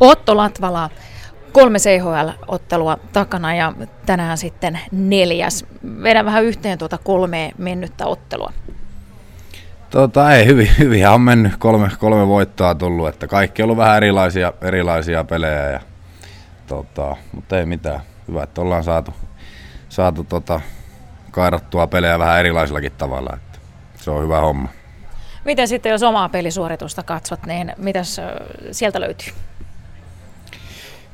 Otto Latvala, kolme CHL-ottelua takana ja tänään sitten neljäs. Vedän vähän yhteen tuota kolme mennyttä ottelua. Tota, ei, hyvin, hyvin on mennyt. Kolme, kolme voittoa tullut, että kaikki on ollut vähän erilaisia, erilaisia pelejä. Ja, tota, mutta ei mitään. Hyvä, että ollaan saatu, saatu tota, kairattua pelejä vähän erilaisillakin tavalla. Että se on hyvä homma. Miten sitten, jos omaa pelisuoritusta katsot, niin mitäs sieltä löytyy?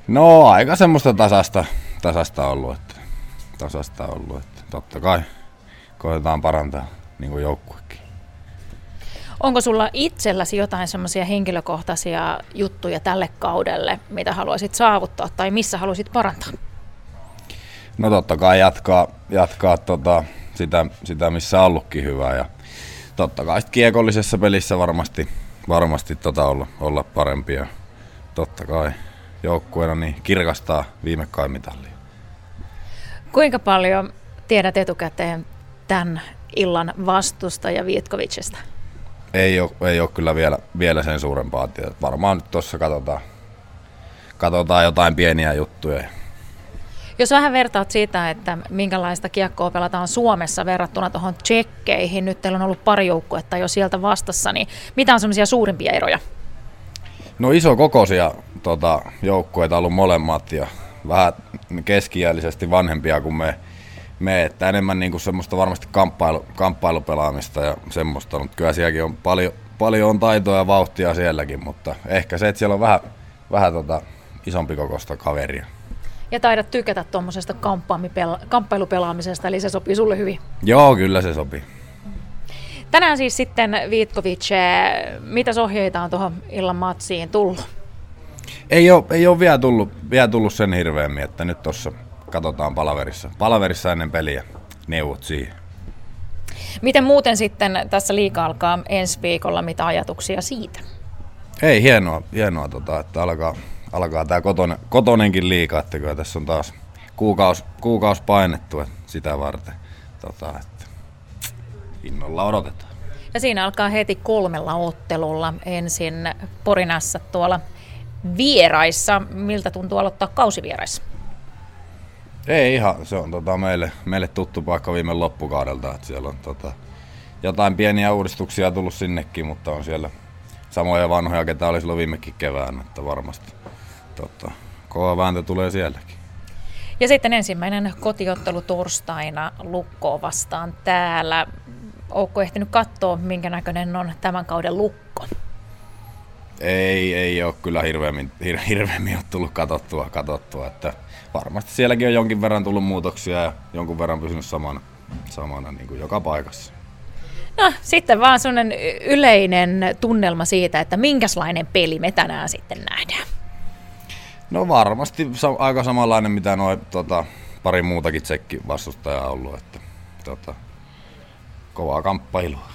No aika semmoista tasasta, tasasta ollut, että, tasasta ollut, että totta kai koetetaan parantaa niin kuin joukkuekin. Onko sulla itselläsi jotain semmoisia henkilökohtaisia juttuja tälle kaudelle, mitä haluaisit saavuttaa tai missä haluaisit parantaa? No totta kai jatkaa, jatkaa tota, sitä, sitä, missä on ollutkin hyvää ja totta kai sit kiekollisessa pelissä varmasti, varmasti tota olla, olla parempia. Totta kai joukkueena niin kirkastaa viimekkain mitallia. Kuinka paljon tiedät etukäteen tämän illan vastusta ja Vietkovicista? Ei ole, ei ole kyllä vielä, vielä sen suurempaa tietoa. Varmaan nyt tuossa katsotaan, katsotaan jotain pieniä juttuja. Jos vähän vertaat siitä, että minkälaista kiekkoa pelataan Suomessa verrattuna tuohon tsekkeihin, nyt teillä on ollut pari joukkuetta jo sieltä vastassa, niin mitä on semmoisia suurimpia eroja? No iso kokoisia tota, joukkueita ollut molemmat ja vähän keskiällisesti vanhempia kuin me, me että enemmän niin kuin semmoista varmasti kamppailu, kamppailupelaamista ja semmoista, mutta kyllä sielläkin on paljon, paljon on taitoa ja vauhtia sielläkin, mutta ehkä se, että siellä on vähän, vähän tota, isompi kokosta kaveria. Ja taidat tykätä tuommoisesta kamppailupelaamisesta, eli se sopii sulle hyvin. Joo, kyllä se sopii. Tänään siis sitten Viitkovic, mitä ohjeita on tuohon illan matsiin tullut? Ei ole, ei ole vielä, tullut, vielä tullut sen hirveämmin, että nyt tuossa katsotaan palaverissa. Palaverissa ennen peliä neuvot siihen. Miten muuten sitten tässä liika alkaa ensi viikolla, mitä ajatuksia siitä? Ei, hienoa, hienoa tota, että alkaa, alkaa tämä kotonen, kotonenkin liika, että kyllä tässä on taas kuukaus, kuukaus painettu sitä varten. Tota, että innolla odotetaan. Ja siinä alkaa heti kolmella ottelulla ensin Porinassa tuolla vieraissa. Miltä tuntuu aloittaa kausivieraissa? Ei ihan, se on tota, meille, meille tuttu paikka viime loppukaudelta, että siellä on tota, jotain pieniä uudistuksia tullut sinnekin, mutta on siellä samoja vanhoja, ketä oli silloin viimekin kevään, että varmasti tota, kova vääntö tulee sielläkin. Ja sitten ensimmäinen kotiottelu torstaina Lukkoa vastaan täällä. Oletko ehtinyt katsoa, minkä näköinen on tämän kauden Lukko? Ei, ei ole kyllä hirveämmin, hir, hirveämmin ole tullut katsottua, katsottua, että varmasti sielläkin on jonkin verran tullut muutoksia ja jonkun verran pysynyt samana, samana niin kuin joka paikassa. No sitten vaan sellainen yleinen tunnelma siitä, että minkälainen peli me tänään sitten nähdään. No varmasti aika samanlainen, mitä noin tota, pari muutakin tsekki vastustajaa ollut. Että, tota, kovaa kamppailua.